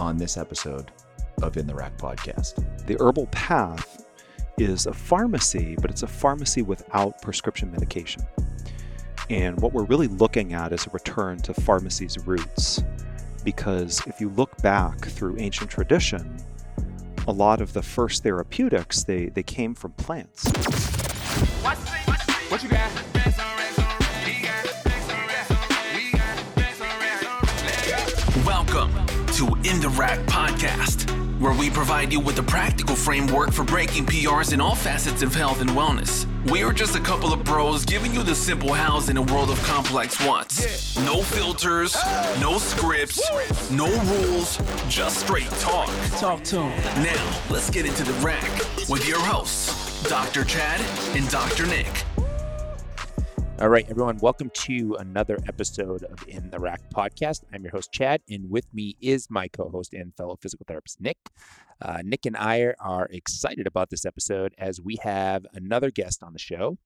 on this episode of In the Rack podcast. The Herbal Path is a pharmacy, but it's a pharmacy without prescription medication. And what we're really looking at is a return to pharmacy's roots. Because if you look back through ancient tradition, a lot of the first therapeutics they, they came from plants. What you got? In the Rack Podcast, where we provide you with a practical framework for breaking PRs in all facets of health and wellness. We are just a couple of bros giving you the simple hows in a world of complex wants. No filters, no scripts, no rules, just straight talk. Talk to him. Now, let's get into the rack with your hosts, Dr. Chad and Dr. Nick. All right, everyone, welcome to another episode of In the Rack podcast. I'm your host, Chad, and with me is my co host and fellow physical therapist, Nick. Uh, Nick and I are excited about this episode as we have another guest on the show.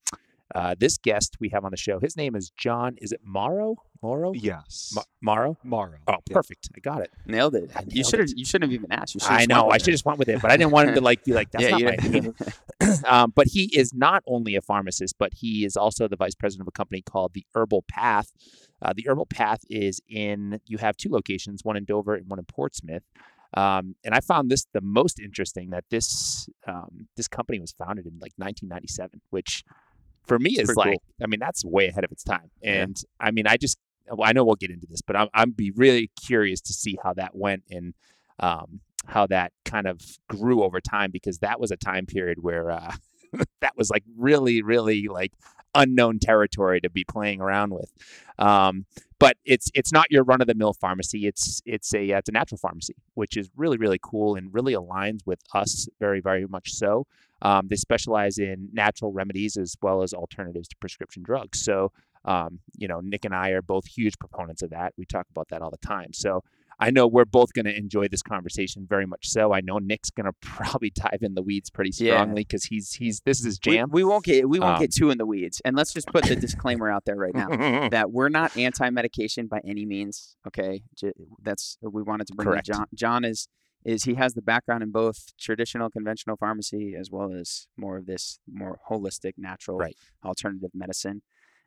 Uh, this guest we have on the show, his name is John. Is it Moro? Moro? Yes. Ma- Moro? Moro. Oh, Yeah. perfect. I got it. Nailed it. I you should have. You shouldn't have even asked. You I know. I should it. just went with it, but I didn't want him to like be like, "That's yeah, not you my name." um, but he is not only a pharmacist, but he is also the vice president of a company called the Herbal Path. Uh, the Herbal Path is in, you have two locations, one in Dover and one in Portsmouth. Um, and I found this the most interesting that this um, this company was founded in like 1997, which for me is like, cool. I mean, that's way ahead of its time. Yeah. And I mean, I just, well, I know we'll get into this, but I'm, I'm be really curious to see how that went and um, how that kind of grew over time because that was a time period where uh, that was like really, really like unknown territory to be playing around with. Um, but it's it's not your run of the mill pharmacy. It's it's a uh, it's a natural pharmacy, which is really really cool and really aligns with us very very much so. Um, they specialize in natural remedies as well as alternatives to prescription drugs. So um, you know, Nick and I are both huge proponents of that. We talk about that all the time. So I know we're both going to enjoy this conversation very much. So I know Nick's going to probably dive in the weeds pretty strongly because he's he's this is his jam. we won't get. We won't Um, get too in the weeds. And let's just put the disclaimer out there right now that we're not anti-medication by any means. Okay, that's we wanted to bring Correct. that John. John is is he has the background in both traditional conventional pharmacy as well as more of this more holistic natural Right. alternative medicine.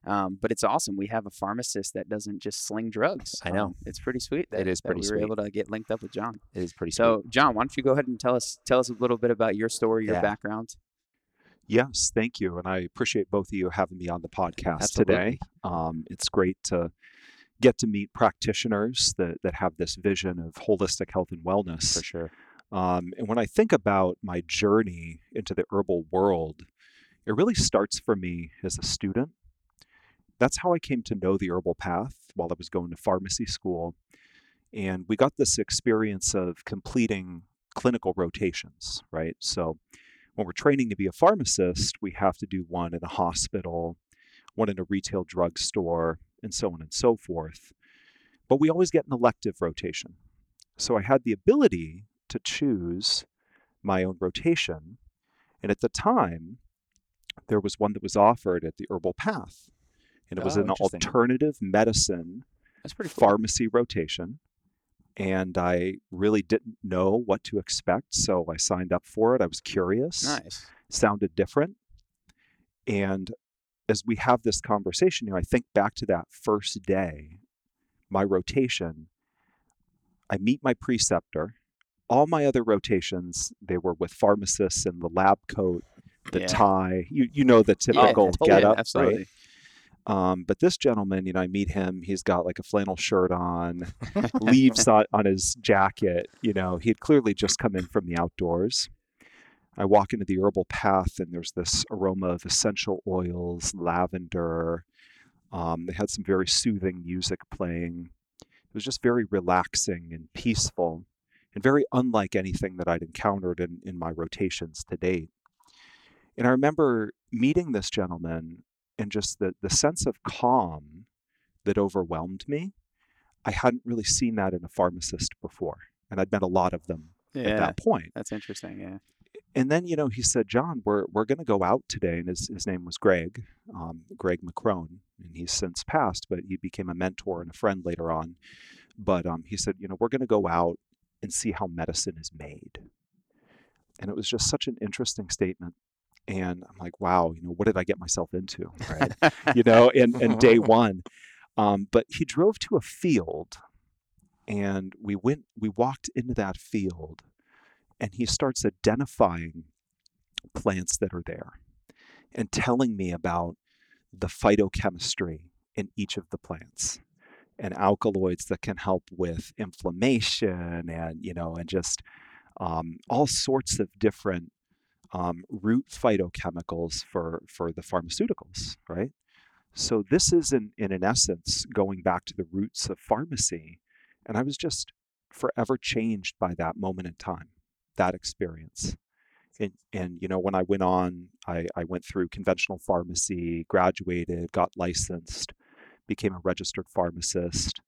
Um, but it's awesome. We have a pharmacist that doesn't just sling drugs. I know. Um, it's pretty sweet. That, It is that pretty we sweet. were able to get linked up with John. it is pretty sweet. So, John, why don't you go ahead and tell us tell us a little bit about your story, your Yeah. background? Yes, thank you. And I appreciate both of you having me on the podcast Absolutely. today. Um, it's great to get to meet practitioners that, that have this vision of holistic health and wellness. for sure. Um, and when I think about my journey into the herbal world, it really starts for me as a student. That's how I came to know the herbal path while I was going to pharmacy school. And we got this experience of completing clinical rotations, right? So when we're training to be a pharmacist, we have to do one in a hospital, one in a retail drugstore, and so on and so forth. But we always get an elective rotation. So I had the ability to choose my own rotation. And at the time, there was one that was offered at the Herbal Path. And it was Oh, an alternative medicine That's pretty cool. pharmacy rotation. And I really didn't know what to expect. So I signed up for it. I was curious. Nice. Sounded different. And as we have this conversation, you know, I think back to that first day, my rotation, I meet my preceptor. All my other rotations, they were with pharmacists in the lab coat, the Yeah. tie. You you know the Yeah, typical oh, totally, get up, right? Um, but this gentleman, you know, I meet him. He's got like a flannel shirt on, leaves on, on his jacket. You know, he had clearly just come in from the outdoors. I walk into the herbal path, and there's this aroma of essential oils, lavender. Um, they had some very soothing music playing. It was just very relaxing and peaceful, and very unlike anything that I'd encountered in, in my rotations to date. And I remember meeting this gentleman and just the, the sense of calm that overwhelmed me. I hadn't really seen that in a pharmacist before, and I'd met a lot of them at that point. that's interesting. Yeah. And then, you know, he said, John, we're, we're going to go out today. And his, his name was Greg, um, Greg McCrone. And he's since passed, but he became a mentor and a friend later on. But um, he said, you know, we're going to go out and see how medicine is made. And it was just such an interesting statement. And I'm like, wow, you know, what did I get myself into? Right. you know, and, in day one. Um, but he drove to a field and we went, we walked into that field and he starts identifying plants that are there and telling me about the phytochemistry in each of the plants and alkaloids that can help with inflammation and you know and just um, all sorts of different um, root phytochemicals for for the pharmaceuticals right? So this is in, in an essence going back to the roots of pharmacy and i was just forever changed by that moment in time that experience. And, and you know when i went on I, I went through conventional pharmacy graduated got licensed became a registered pharmacist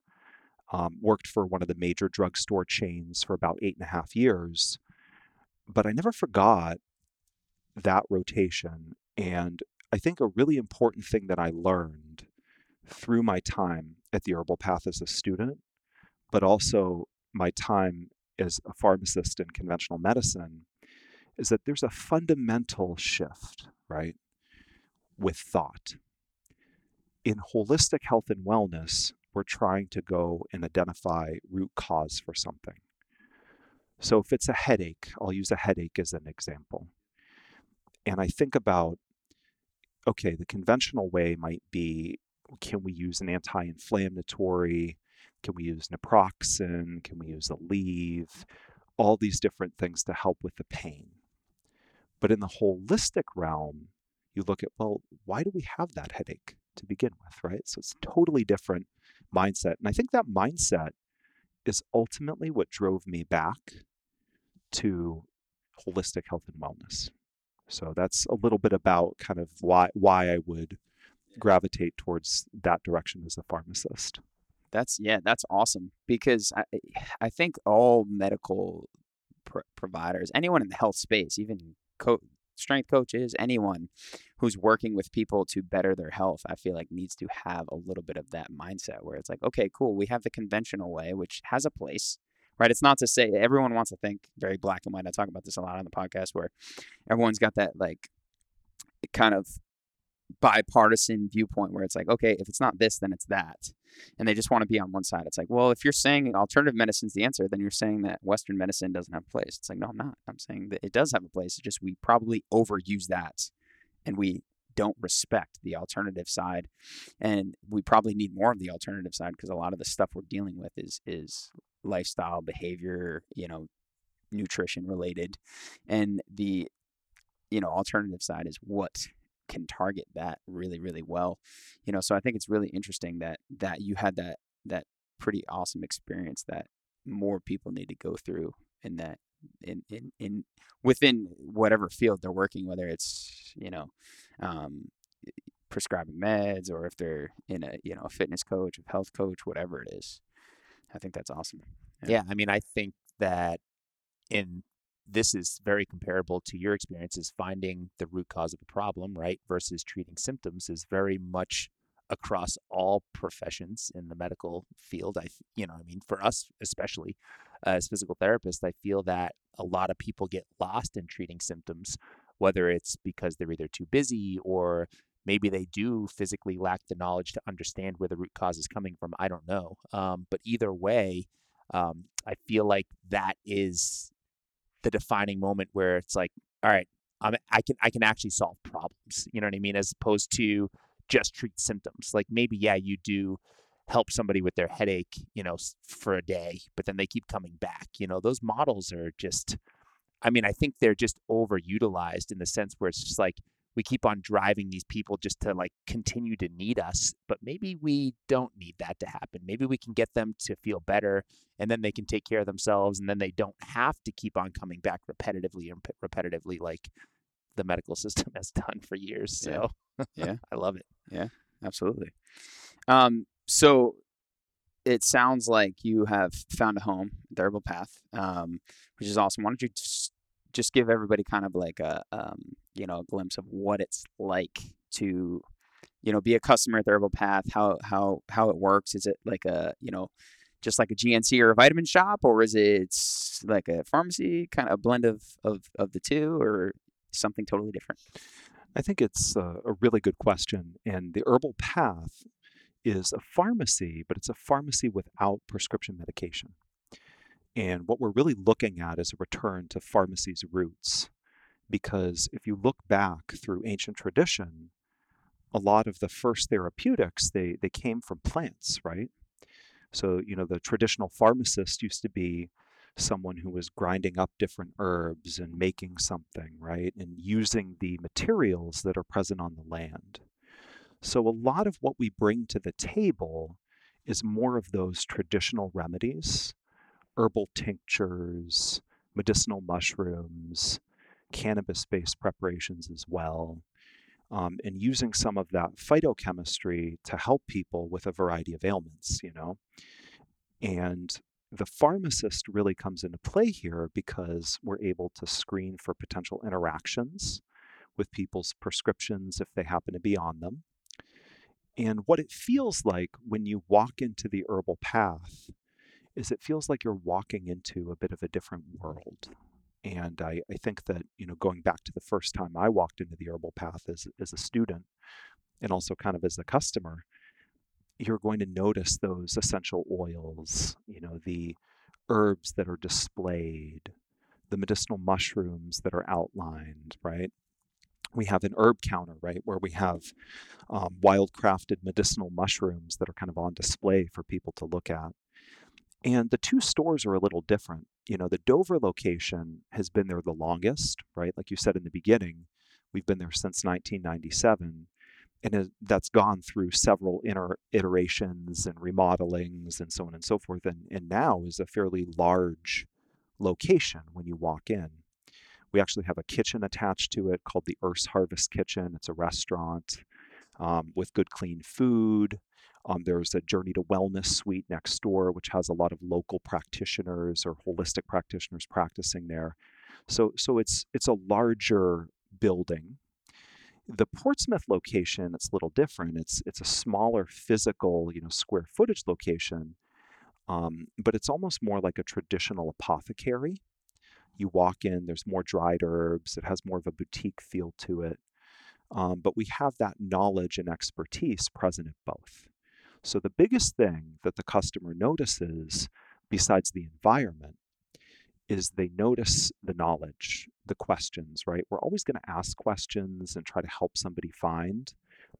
um, worked for one of the major drugstore chains for about eight and a half years but i never forgot that rotation and i think a really important thing that i learned through my time at the herbal path as a student but also my time as a pharmacist in conventional medicine is that there's a fundamental shift, right, with thought. In holistic health and wellness, we're trying to go and identify root cause for something. So if it's a headache, I'll use a headache as an example. And I think about okay, the conventional way might be can we use an anti inflammatory? Can we use naproxen? Can we use Aleve? All these different things to help with the pain. But in the holistic realm, you look at, well, why do we have that headache to begin with, right? So it's a totally different mindset. And I think that mindset is ultimately what drove me back to holistic health and wellness. So that's a little bit about kind of why why I would gravitate towards that direction as a pharmacist. That's yeah, that's awesome because I I think all medical pr- providers, anyone in the health space, even co- strength coaches, anyone who's working with people to better their health, I feel like needs to have a little bit of that mindset where it's like, okay, cool, we have the conventional way, which has a place, right? It's not to say everyone wants to think very black and white. I talk about this a lot on the podcast where everyone's got that like kind of bipartisan viewpoint where it's like, okay, if it's not this, then it's that. And they just want to be on one side. It's like, well, if you're saying alternative medicine's the answer, then you're saying that Western medicine doesn't have a place. It's like, no, I'm not. I'm saying that it does have a place. It's just we probably overuse that and we don't respect the alternative side. And we probably need more of the alternative side because a lot of the stuff we're dealing with is is lifestyle, behavior, you know, nutrition related. And the you know, alternative side is what can target that really really well you know so i think it's really interesting that that you had that that pretty awesome experience that more people need to go through in that in in, in within whatever field they're working whether it's you know um, prescribing meds or if they're in a you know a fitness coach a health coach whatever it is i think that's awesome yeah, yeah i mean i think that in this is very comparable to your experiences finding the root cause of a problem, right? Versus treating symptoms is very much across all professions in the medical field. I, you know, I mean, for us especially as physical therapists, I feel that a lot of people get lost in treating symptoms, whether it's because they're either too busy or maybe they do physically lack the knowledge to understand where the root cause is coming from. I don't know. Um, but either way, um, I feel like that is the defining moment where it's like, all right, I'm, I can I can actually solve problems. You know what I mean? As opposed to just treat symptoms. Like maybe yeah, you do help somebody with their headache, you know, for a day, but then they keep coming back. You know, those models are just. I mean, I think they're just overutilized in the sense where it's just like we keep on driving these people just to like continue to need us but maybe we don't need that to happen maybe we can get them to feel better and then they can take care of themselves and then they don't have to keep on coming back repetitively and repetitively like the medical system has done for years so yeah, yeah. i love it yeah absolutely um so it sounds like you have found a home, the herbal path, um, which is awesome. Why don't you just just give everybody kind of like a um, you know a glimpse of what it's like to you know be a customer at herbal path how how how it works is it like a you know just like a GNC or a vitamin shop, or is it like a pharmacy, kind of a blend of of, of the two, or something totally different? I think it's a, a really good question. And the herbal path is a pharmacy, but it's a pharmacy without prescription medication. And what we're really looking at is a return to pharmacy's roots. Because if you look back through ancient tradition, a lot of the first therapeutics they, they came from plants, right? So, you know, the traditional pharmacist used to be someone who was grinding up different herbs and making something, right? And using the materials that are present on the land. So, a lot of what we bring to the table is more of those traditional remedies, herbal tinctures, medicinal mushrooms, cannabis based preparations as well. Um, and using some of that phytochemistry to help people with a variety of ailments, you know. And the pharmacist really comes into play here because we're able to screen for potential interactions with people's prescriptions if they happen to be on them. And what it feels like when you walk into the herbal path is it feels like you're walking into a bit of a different world. And I, I think that, you know, going back to the first time I walked into the herbal path as, as a student and also kind of as a customer, you're going to notice those essential oils, you know, the herbs that are displayed, the medicinal mushrooms that are outlined, right? We have an herb counter, right, where we have um, wild crafted medicinal mushrooms that are kind of on display for people to look at. And the two stores are a little different. You know, the Dover location has been there the longest, right? Like you said in the beginning, we've been there since 1997 and that's gone through several inter- iterations and remodelings and so on and so forth and, and now is a fairly large location when you walk in we actually have a kitchen attached to it called the Earth's Harvest Kitchen. It's a restaurant um, with good, clean food. Um, there's a Journey to Wellness suite next door, which has a lot of local practitioners or holistic practitioners practicing there. So, so it's it's a larger building the Portsmouth location, it's a little different. It's it's a smaller physical, you know, square footage location, um, but it's almost more like a traditional apothecary. You walk in, there's more dried herbs. It has more of a boutique feel to it. Um, but we have that knowledge and expertise present at both. So the biggest thing that the customer notices, besides the environment, is they notice the knowledge, the questions, right? We're always going to ask questions and try to help somebody find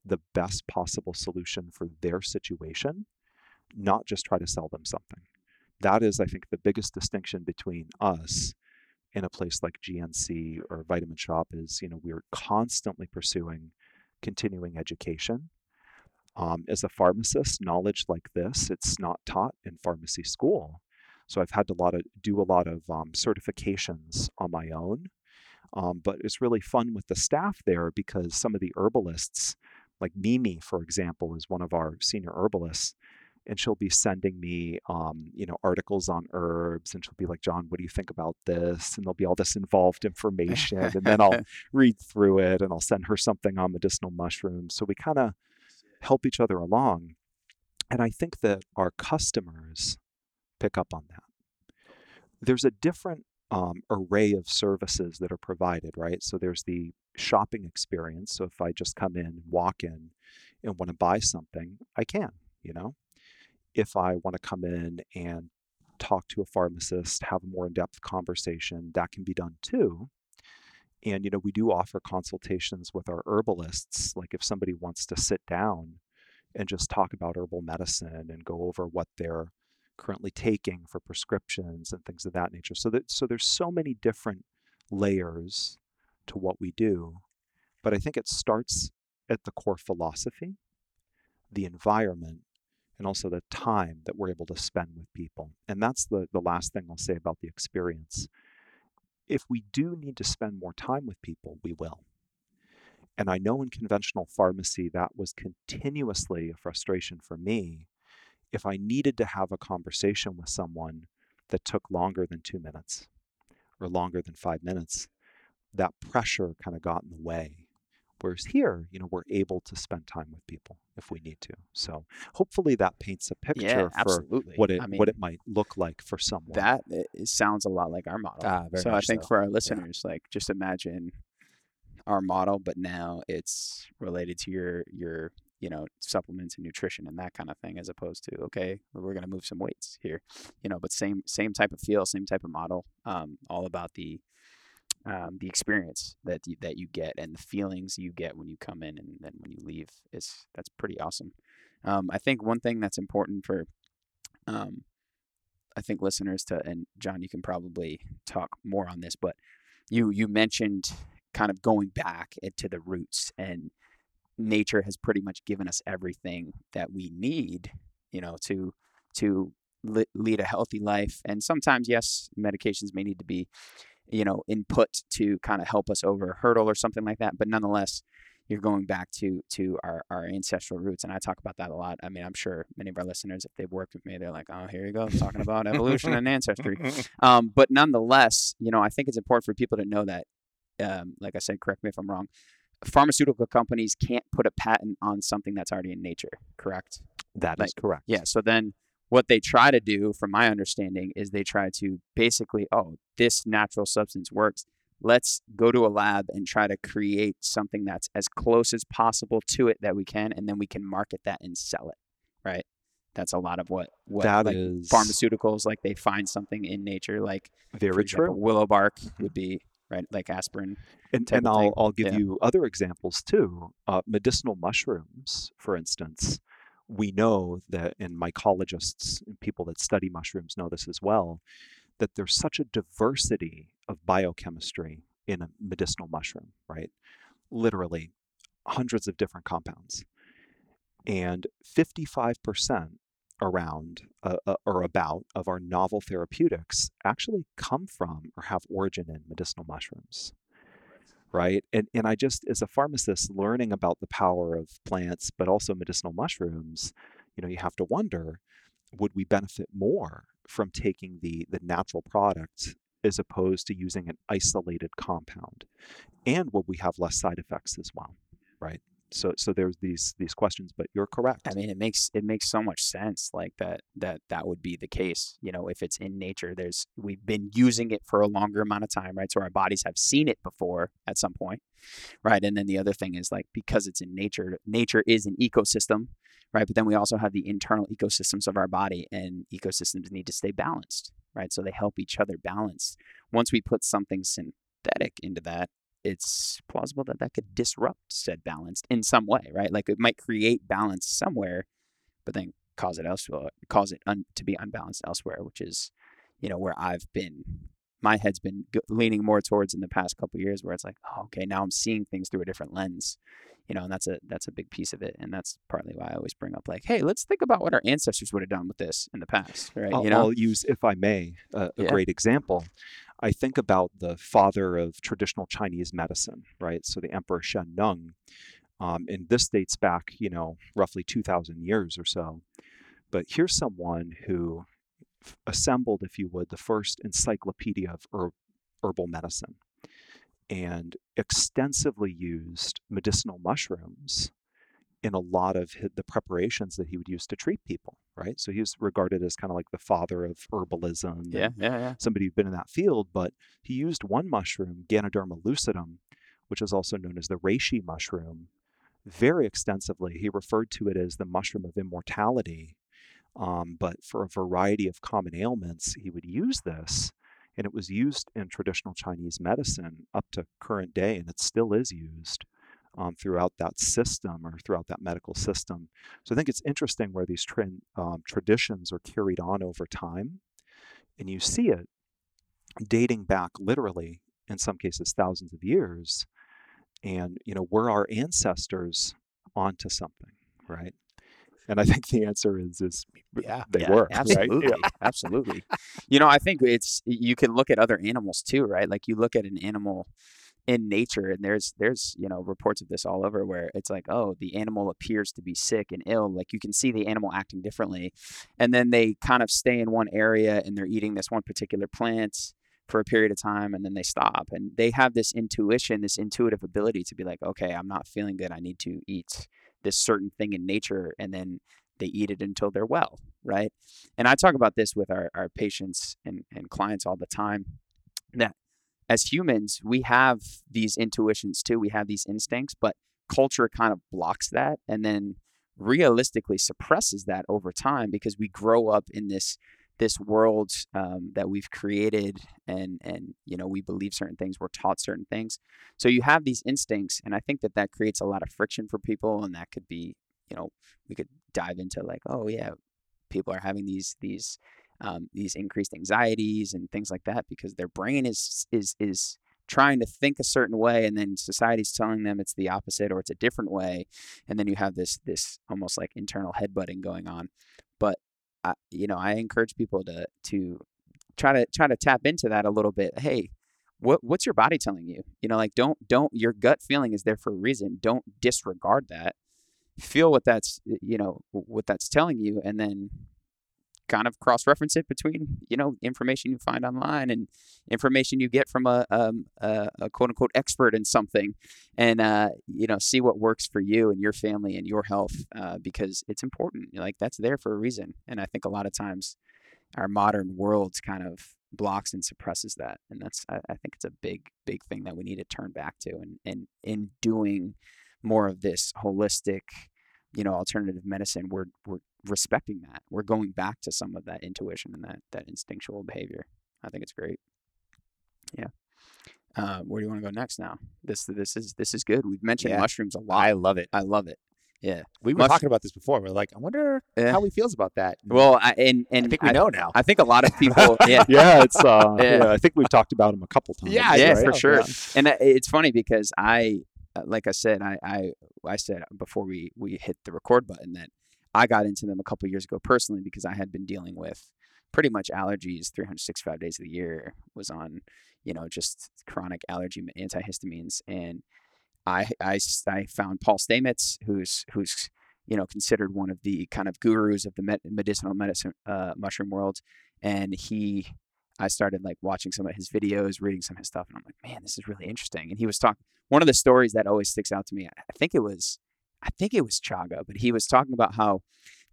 the best possible solution for their situation, not just try to sell them something. That is, I think, the biggest distinction between us in a place like GNC or Vitamin Shoppe is, you know, we're constantly pursuing continuing education. Um, as a pharmacist, knowledge like this, it's not taught in pharmacy school. So I've had to lot of, do a lot of um, certifications on my own. Um, but it's really fun with the staff there because some of the herbalists, like Mimi, for example, is one of our senior herbalists, and she'll be sending me, um, you know, articles on herbs, and she'll be like, "John, what do you think about this?" And there'll be all this involved information, and then I'll read through it, and I'll send her something on medicinal mushrooms. So we kind of help each other along, and I think that our customers pick up on that. There's a different um, array of services that are provided, right? So there's the shopping experience. So if I just come in, walk in, and want to buy something, I can, you know. If I want to come in and talk to a pharmacist, have a more in depth conversation, that can be done too. And, you know, we do offer consultations with our herbalists. Like if somebody wants to sit down and just talk about herbal medicine and go over what they're currently taking for prescriptions and things of that nature. So that so there's so many different layers to what we do, but I think it starts at the core philosophy, the environment, and also the time that we're able to spend with people. And that's the, the last thing I'll say about the experience. If we do need to spend more time with people, we will. And I know in conventional pharmacy that was continuously a frustration for me if I needed to have a conversation with someone that took longer than two minutes or longer than five minutes, that pressure kind of got in the way. Whereas here, you know, we're able to spend time with people if we need to. So hopefully that paints a picture yeah, for absolutely. what it I mean, what it might look like for someone. that it sounds a lot like our model. Ah, very so I think so. for our listeners, like just imagine our model, but now it's related to your your you know supplements and nutrition and that kind of thing, as opposed to okay, we're gonna move some weights here, you know, but same same type of feel, same type of model, um, all about the um, the experience that you, that you get and the feelings you get when you come in and then when you leave is that's pretty awesome. Um, I think one thing that's important for um, I think listeners to and John, you can probably talk more on this, but you you mentioned kind of going back to the roots and nature has pretty much given us everything that we need, you know, to to lead a healthy life. And sometimes, yes, medications may need to be, you know, input to kind of help us over a hurdle or something like that. But nonetheless, you're going back to to our, our ancestral roots and i talk about that a lot i mean i'm sure many of our listeners if they've worked with me they're like oh here you go talking about evolution and ancestry um, but nonetheless you know i think it's important for people to know that um, like i said correct me if i'm wrong pharmaceutical companies can't put a patent on something that's already in nature correct That is like, correct. yeah. So then what they try to do, from my understanding, is they try to basically, oh, this natural substance works. Let's go to a lab and try to create something that's as close as possible to it that we can, and then we can market that and sell it. Right. That's a lot of what what That like is pharmaceuticals like they find something in nature, like very example, true. willow bark would be right, like aspirin. And, and I'll. I'll give Yeah. you other examples too. Uh, medicinal mushrooms, for instance, we know that, and mycologists and people that study mushrooms know this as well, that there's such a diversity of biochemistry in a medicinal mushroom, right? Literally hundreds of different compounds. And 55% around uh, uh, or about of our novel therapeutics actually come from or have origin in medicinal mushrooms right? And and i just as a pharmacist learning about the power of plants but also medicinal mushrooms you know you have to wonder would we benefit more from taking the the natural product as opposed to using an isolated compound? And would we have less side effects as well right so so there's these these questions but you're correct I mean, it makes it makes so much sense, like that that that would be the case. You know, if it's in nature, there's we've been using it for a longer amount of time, right? So our bodies have seen it before at some point, right? And then the other thing is like because it's in nature, nature is an ecosystem, right? But then we also have the internal ecosystems of our body, and ecosystems need to stay balanced, right? So they help each other balance. Once we put something synthetic into that, it's plausible that that could disrupt said balance in some way, right? Like it might create balance somewhere, but then cause it elsewhere, cause it un- to be unbalanced elsewhere, which is, you know, where I've been. My head's been g- leaning more towards in the past couple of years, where it's like, oh, okay, now I'm seeing things through a different lens, you know, and that's a that's a big piece of it, and that's partly why I always bring up like, hey, let's think about what our ancestors would have done with this in the past, right? I'll, you know, I'll use, if I may, a, a Yeah. great example. I think about the father of traditional Chinese medicine, right? So the Emperor Shen Nung, um, and this dates back, you know, roughly 2,000 years or so. But here's someone who f- assembled, if you would, the first encyclopedia of herb, herbal medicine and extensively used medicinal mushrooms in a lot of the preparations that he would use to treat people, right? So he was regarded as kind of like the father of herbalism. yeah, yeah, yeah. Somebody who'd been in that field, but he used one mushroom, Ganoderma lucidum, which is also known as the reishi mushroom, very extensively. He referred to it as the mushroom of immortality. Um, but for a variety of common ailments, he would use this, and it was used in traditional Chinese medicine up to current day, and it still is used um, throughout that system or throughout that medical system. So I think it's interesting where these um, traditions are carried on over time, and you see it dating back literally, in some cases, thousands of years. And you know, were our ancestors onto something, right? And I think the answer is is Yeah. they Yeah, were right? absolutely Yeah. absolutely you know i think it's you can look at other animals too right like you look at an animal in nature and there's there's you know reports of this all over where it's like oh the animal appears to be sick and ill like you can see the animal acting differently and then they kind of stay in one area and they're eating this one particular plant for a period of time and then they stop and they have this intuition this intuitive ability to be like okay i'm not feeling good i need to eat this certain thing in nature and then they eat it until they're well right? And i talk about this with our, our patients and, and clients all the time that as humans we have these intuitions too we have these instincts but culture kind of blocks that and then realistically suppresses that over time because we grow up in this this world um, that we've created and and you know we believe certain things we're taught certain things. So you have these instincts and i think that that creates a lot of friction for people and that could be you know we could dive into like oh yeah people are having these these um, these increased anxieties and things like that because their brain is is is trying to think a certain way and then society's telling them it's the opposite or it's a different way and then you have this this almost like internal headbutting going on but I, you know, I encourage people to to try to try to tap into that a little bit. Hey, what what's your body telling you? You know, like don't don't your gut feeling is there for a reason. Don't disregard that. Feel what that's you know what that's telling you, and then kind of cross reference it between you know information you find online and information you get from a um, a, a, quote unquote expert in something, and uh, you know see what works for you and your family and your health uh, because it's important. Like that's there for a reason, and I think a lot of times our modern world kind of blocks and suppresses that, and that's I, I think it's a big big thing that we need to turn back to, and and in doing more of this holistic you know alternative medicine we're we're respecting that. We're going back to some of that intuition and that that instinctual behavior. I think it's great. Yeah. Uh, where do you want to go next now? This this is this is good. We've mentioned Yeah. mushrooms a lot. I love it. I love it. Yeah. We were Mush- talking about this before. We're like, I wonder Yeah. how he feels about that. Well, I, and and I think we know now. I think a lot of people. yeah. yeah, it's uh, Yeah. yeah. I think we've talked about him a couple times. Yeah, yeah, right? for sure. Yeah. And it's funny because I, uh, like I said, I, I, I said before we we hit the record button that I got into them a couple years ago personally because I had been dealing with pretty much allergies 365 days of the year. Was on, you know, just chronic allergy antihistamines, and I I found Paul Stamets, who's who's you know considered one of the kind of gurus of the med- medicinal medicine uh, mushroom world, and he I started like watching some of his videos, reading some of his stuff, and I'm like, man, this is really interesting. And he was talking. One of the stories that always sticks out to me, I think it was, I think it was chaga, but he was talking about how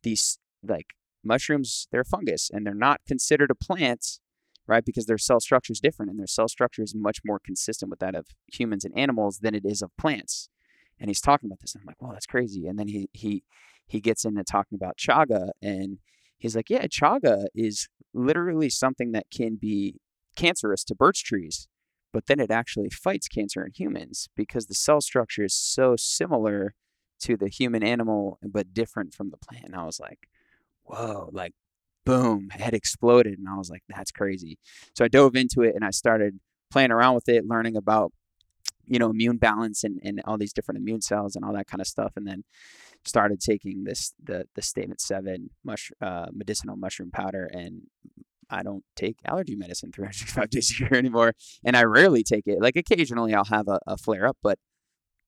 these like mushrooms, they're fungus and they're not considered a plant, right? Because their cell structure is different, and their cell structure is much more consistent with that of humans and animals than it is of plants. And he's talking about this, and I'm like, well, that's crazy. And then he he he gets into talking about chaga, and he's like, yeah, chaga is literally something that can be cancerous to birch trees, but then it actually fights cancer in humans because the cell structure is so similar to the human animal, but different from the plant. And I was like, whoa, like, boom, head exploded. And I was like, that's crazy. So I dove into it and I started playing around with it, learning about, you know, immune balance and, and all these different immune cells and all that kind of stuff. And then started taking this, the, the Stamets seven mush, uh, medicinal mushroom powder and I don't take allergy medicine 365 days a year anymore. And I rarely take it. Like occasionally I'll have a, a flare up, but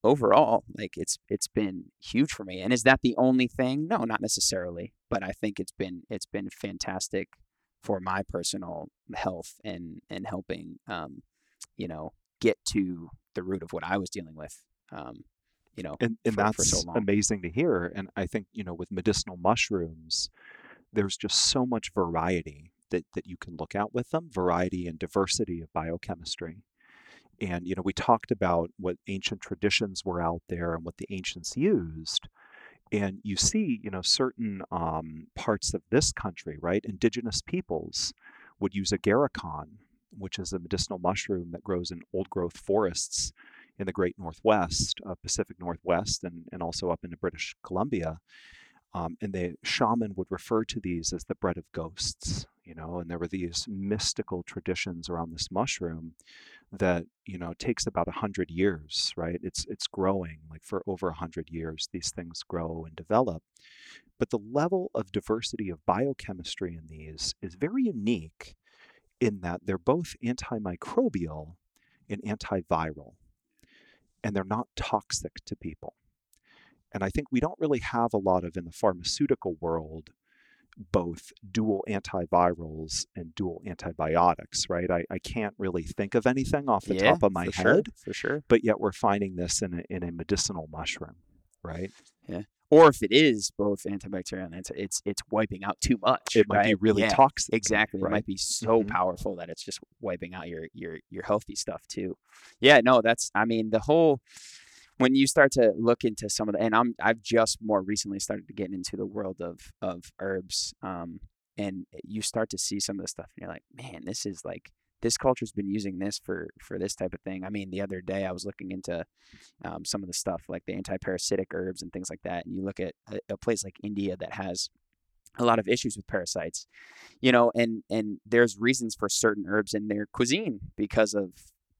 overall, like it's it's been huge for me. And is that the only thing? No, not necessarily. But I think it's been it's been fantastic for my personal health and and helping um, you know, get to the root of what I was dealing with. Um, you know, and, and for- that's for so amazing to hear. And I think you know, with medicinal mushrooms, there's just so much variety that that you can look at with them, variety and diversity of biochemistry. And you know, we talked about what ancient traditions were out there and what the ancients used. And you see, you know, certain um, parts of this country, right? Indigenous peoples would use agarikon, which is a medicinal mushroom that grows in old growth forests in the great northwest, uh, Pacific Northwest, and, and also up into British Columbia. Um, and the shaman would refer to these as the bread of ghosts, you know, and there were these mystical traditions around this mushroom that, you know, takes about a hundred years, right? It's it's growing like for over a hundred years, these things grow and develop. But the level of diversity of biochemistry in these is very unique in that they're both antimicrobial and antiviral and they're not toxic to people. And I think we don't really have a lot of in the pharmaceutical world both dual antivirals and dual antibiotics, right? I, I can't really think of anything off the yeah, top of my for head, sure, for sure. but yet we're finding this in a, in a medicinal mushroom, right? Yeah. Or if it is both antibacterial and anti, it's it's wiping out too much. It might be really yeah, toxic. Exactly. It might be so Mhm. powerful that it's just wiping out your your your healthy stuff too. Yeah, no, that's I mean the whole when you start to look into some of the and I'm I've just more recently started to get into the world of of herbs um and you start to see some of the stuff and you're like, man, this is like this culture's been using this for for this type of thing. I mean, the other day I was looking into um, some of the stuff like the anti-parasitic herbs and things like that, and you look at a, a place like India that has a lot of issues with parasites, you know, and and there's reasons for certain herbs in their cuisine because of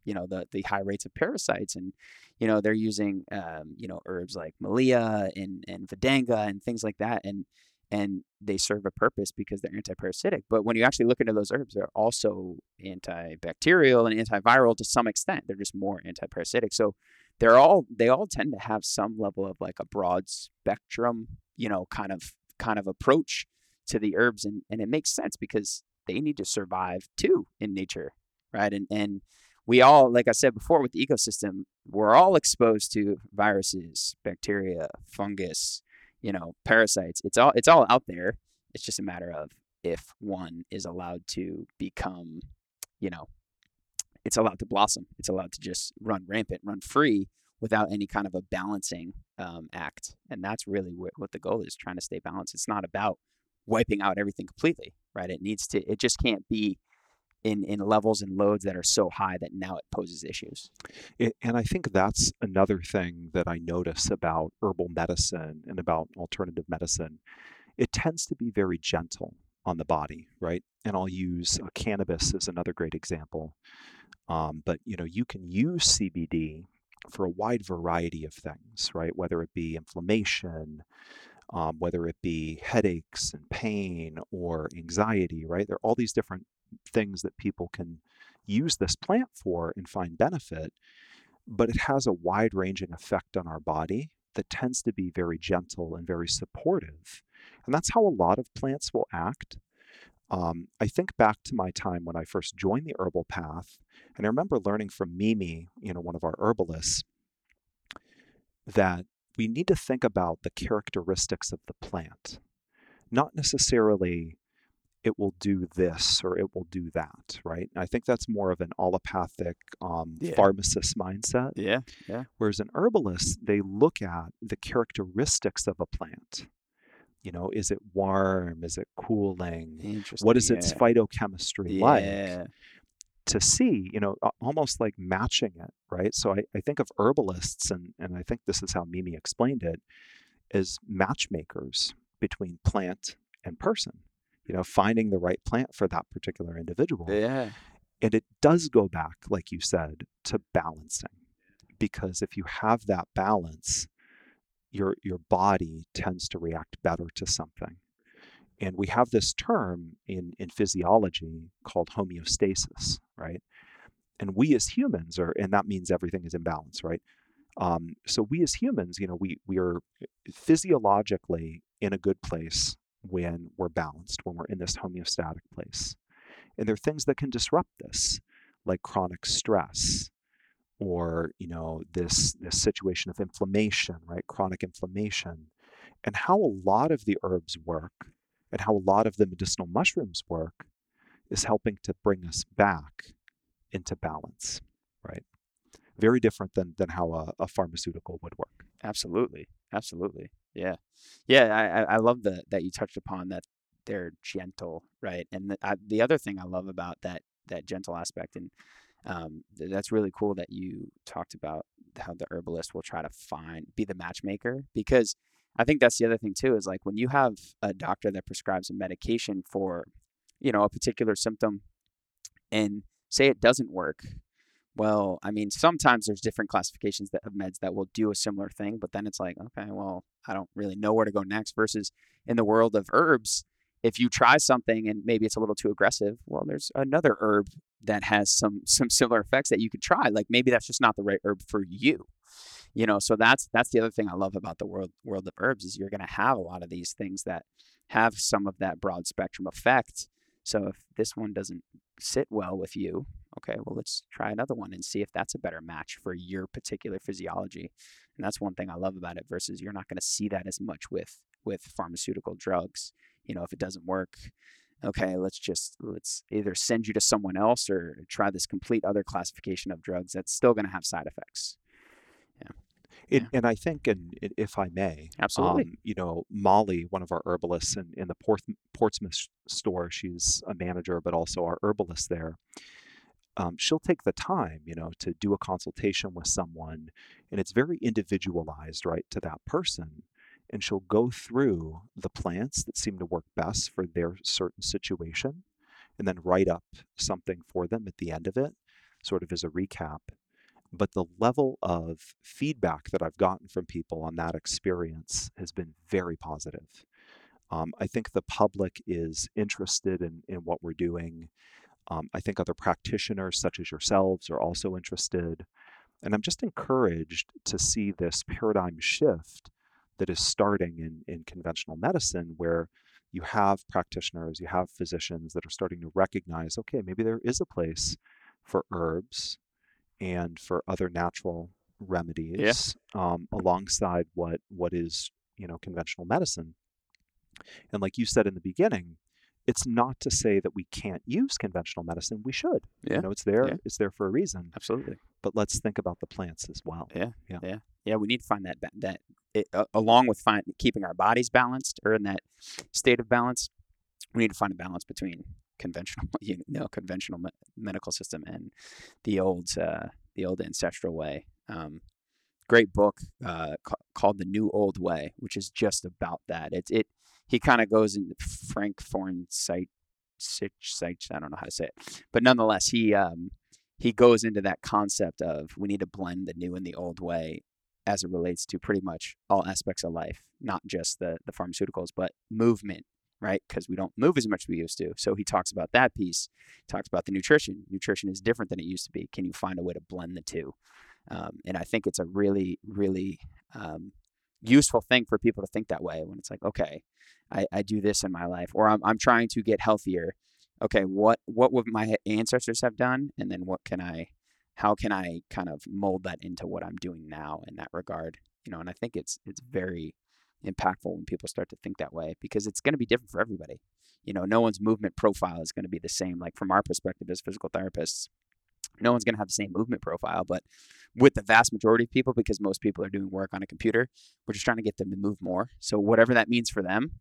you know the the high rates of parasites and you know they're using um, you know herbs like malia and and vidanga and things like that and and they serve a purpose because they're antiparasitic. But when you actually look into those herbs, they're also antibacterial and antiviral to some extent. They're just more antiparasitic. So they're all they all tend to have some level of like a broad spectrum, you know, kind of kind of approach to the herbs and, and it makes sense because they need to survive too in nature. Right. And and we all, like I said before with the ecosystem, we're all exposed to viruses, bacteria, fungus, you know, parasites. It's all it's all out there. It's just a matter of if one is allowed to become, you know, it's allowed to blossom. It's allowed to just run rampant, run free without any kind of a balancing um, act. And that's really what, what the goal is trying to stay balanced. It's not about wiping out everything completely, right? It needs to, it just can't be in, in levels and loads that are so high that now it poses issues. And I think that's another thing that I notice about herbal medicine and about alternative medicine. It tends to be very gentle on the body, right? And I'll use uh, cannabis as another great example. Um, but you know, you can use CBD for a wide variety of things, right? Whether it be inflammation, um, whether it be headaches and pain or anxiety, right? There are all these different things that people can use this plant for and find benefit, but it has a wide ranging effect on our body that tends to be very gentle and very supportive. And that's how a lot of plants will act. Um, I think back to my time when I first joined the herbal path, and I remember learning from Mimi, you know, one of our herbalists, that we need to think about the characteristics of the plant, not necessarily it will do this or it will do that, right? I think that's more of an allopathic um, Yeah. pharmacist mindset. Yeah. Yeah. Whereas an herbalist, they look at the characteristics of a plant. You know, is it warm? Is it cooling? Interesting. What is its yeah. phytochemistry like? To see, you know, almost like matching it, right? So I, I think of herbalists, and, and I think this is how Mimi explained it, as matchmakers between plant and person. You know, finding the right plant for that particular individual. Yeah. And it does go back, like you said, to balancing. Because if you have that balance, your your body tends to react better to something. And we have this term in, in physiology called homeostasis, right? And we as humans are, and that means everything is in balance, right? Um, so we as humans, you know, we we are physiologically in a good place when we're balanced, when we're in this homeostatic place. And there are things that can disrupt this, like chronic stress, or you know this this situation of inflammation, right? Chronic inflammation, and how a lot of the herbs work, and how a lot of the medicinal mushrooms work, is helping to bring us back into balance, right? Very different than than how a, a pharmaceutical would work. Absolutely. Absolutely. Yeah. Yeah. I, I- love the, that you touched upon that they're gentle, right? And the, I, the other thing I love about that, that gentle aspect, and um, th- that's really cool that you talked about how the herbalist will try to find, be the matchmaker, because I think that's the other thing too, is like when you have a doctor that prescribes a medication for, you know, a particular symptom and say it doesn't work, well, I mean, sometimes there's different classifications that, of meds that will do a similar thing, but then it's like, okay, well, I don't really know where to go next. Versus in the world of herbs, if you try something and maybe it's a little too aggressive, well, there's another herb that has some some similar effects that you could try. Like maybe that's just not the right herb for you. you know so that's that's the other thing i love about the world world of herbs is you're going to have a lot of these things that have some of that broad spectrum effect so if this one doesn't sit well with you okay well let's try another one and see if that's a better match for your particular physiology and that's one thing i love about it versus you're not going to see that as much with with pharmaceutical drugs you know if it doesn't work okay let's just let's either send you to someone else or try this complete other classification of drugs that's still going to have side effects It, Yeah. And I think, and if I may, Absolutely. um, you know, Molly, one of our herbalists in, in the Portsmouth store, she's a manager, but also our herbalist there. Um, she'll take the time, you know, to do a consultation with someone, and it's very individualized, right, to that person. And she'll go through the plants that seem to work best for their certain situation, and then write up something for them at the end of it, sort of as a recap but the level of feedback that I've gotten from people on that experience has been very positive. Um, I think the public is interested in, in what we're doing. Um, I think other practitioners, such as yourselves, are also interested. And I'm just encouraged to see this paradigm shift that is starting in, in conventional medicine, where you have practitioners, you have physicians that are starting to recognize okay, maybe there is a place for herbs and for other natural remedies um, alongside what what is you know conventional medicine. And like you said in the beginning it's not to say that we can't use conventional medicine we should Yeah, you know it's there yeah. it's there for a reason absolutely but let's think about the plants as well yeah Yeah. Yeah. yeah we need to find that that it, uh, along with find, keeping our bodies balanced or in that state of balance we need to find a balance between conventional you know conventional me- medical system and the old uh, the old ancestral way um, great book uh, ca- called the new old way which is just about that it it he kind of goes into frank foreign site Sich, I don't know how to say it, but nonetheless, he um, he goes into that concept of we need to blend the new and the old way as it relates to pretty much all aspects of life, not just the the pharmaceuticals, but movement, right? Because we don't move as much as we used to. So he talks about that piece. Talks about the nutrition. Nutrition is different than it used to be. Can you find a way to blend the two? Um, and I think it's a really, really um, useful thing for people to think that way when it's like, okay, I, I do this in my life, or I'm I'm trying to get healthier. Okay, what what would my ancestors have done, and then what can I, how can I kind of mold that into what I'm doing now in that regard? You know, and I think it's it's mm-hmm. very impactful when people start to think that way because it's going to be different for everybody. You know, no one's movement profile is going to be the same. Like from our perspective as physical therapists, no one's going to have the same movement profile. But with the vast majority of people, because most people are doing work on a computer, we're just trying to get them to move more. So whatever that means for them,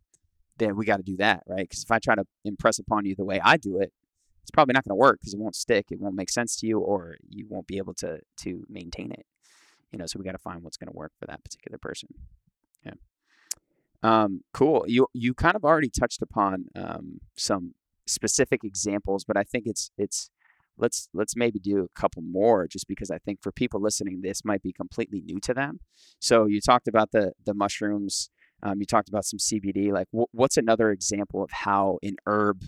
then we got to do that, right? Because if I try to impress upon you the way I do it, it's probably not going to work because it won't stick. It won't make sense to you, or you won't be able to to maintain it. You know, so we got to find what's going to work for that particular person. Yeah. Um, cool. You you kind of already touched upon um, some specific examples, but I think it's it's let's let's maybe do a couple more just because I think for people listening, this might be completely new to them. So you talked about the the mushrooms. Um, you talked about some CBD. Like, wh- what's another example of how an herb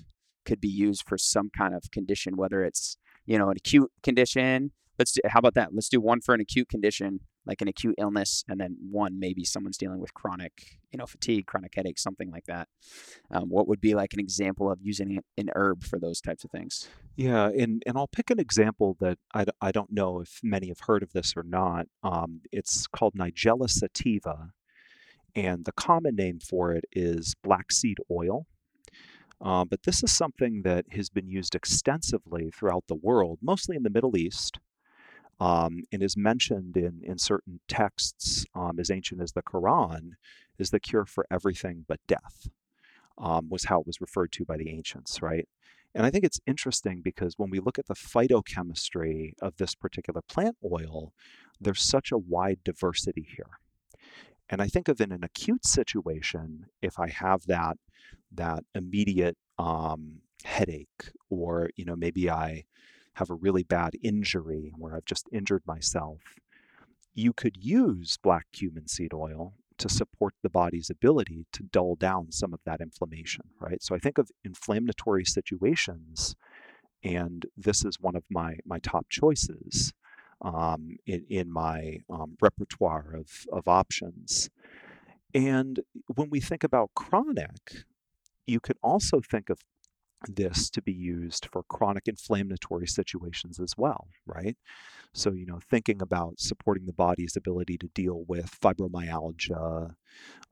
could be used for some kind of condition, whether it's you know an acute condition. Let's do, how about that? Let's do one for an acute condition, like an acute illness, and then one maybe someone's dealing with chronic, you know, fatigue, chronic headache, something like that. Um, what would be like an example of using an herb for those types of things? Yeah, and, and I'll pick an example that I, I don't know if many have heard of this or not. Um, it's called Nigella sativa, and the common name for it is black seed oil. Uh, but this is something that has been used extensively throughout the world, mostly in the Middle East, um, and is mentioned in, in certain texts um, as ancient as the Quran is the cure for everything but death, um, was how it was referred to by the ancients, right? And I think it's interesting because when we look at the phytochemistry of this particular plant oil, there's such a wide diversity here. And I think of in an acute situation, if I have that that immediate um, headache, or you know maybe I have a really bad injury where I've just injured myself, you could use black cumin seed oil to support the body's ability to dull down some of that inflammation, right? So I think of inflammatory situations, and this is one of my my top choices. um, in, in my um, repertoire of, of options. And when we think about chronic, you could also think of this to be used for chronic inflammatory situations as well, right? So, you know, thinking about supporting the body's ability to deal with fibromyalgia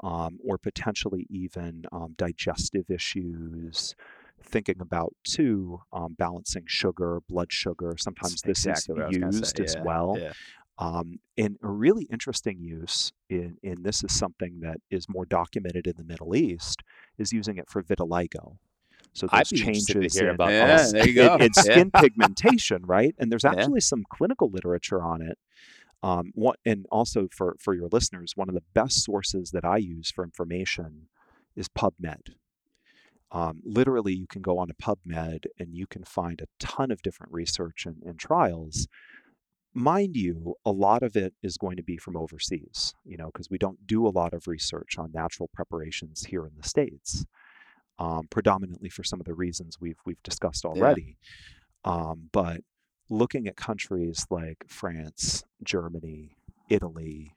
um, or potentially even um, digestive issues. Thinking about too um, balancing sugar, blood sugar. Sometimes this exactly what I was is gonna say, used as well. yeah. Um, and a really interesting use, in, and this is something that is more documented in the Middle East, is using it for vitiligo. So I'd those be to changes hear in, about Yeah, there you go. in Yeah. skin pigmentation, right? And there's Yeah. actually some clinical literature on it. Um, what, and also for for your listeners, one of the best sources that I use for information is PubMed. Um, literally, you can go on to PubMed and you can find a ton of different research and, and trials. Mind you, a lot of it is going to be from overseas, you know, because we don't do a lot of research on natural preparations here in the States, um, predominantly for some of the reasons we've we've discussed already. Um, but looking at countries like France, Germany, Italy,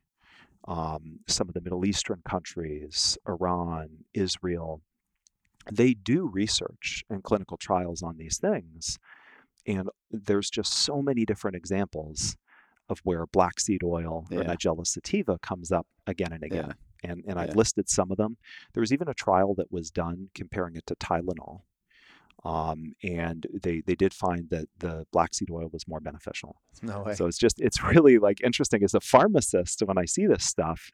um, some of the Middle Eastern countries, Iran, Israel, they do research and clinical trials on these things. And there's just so many different examples of where black seed oil or Yeah. Nigella sativa comes up again and Yeah. And, and I've listed some of them. There was even a trial that was done comparing it to Tylenol. Um, and they, they did find that the black seed oil was more beneficial. No way. So it's just it's really like interesting as a pharmacist when I see this stuff.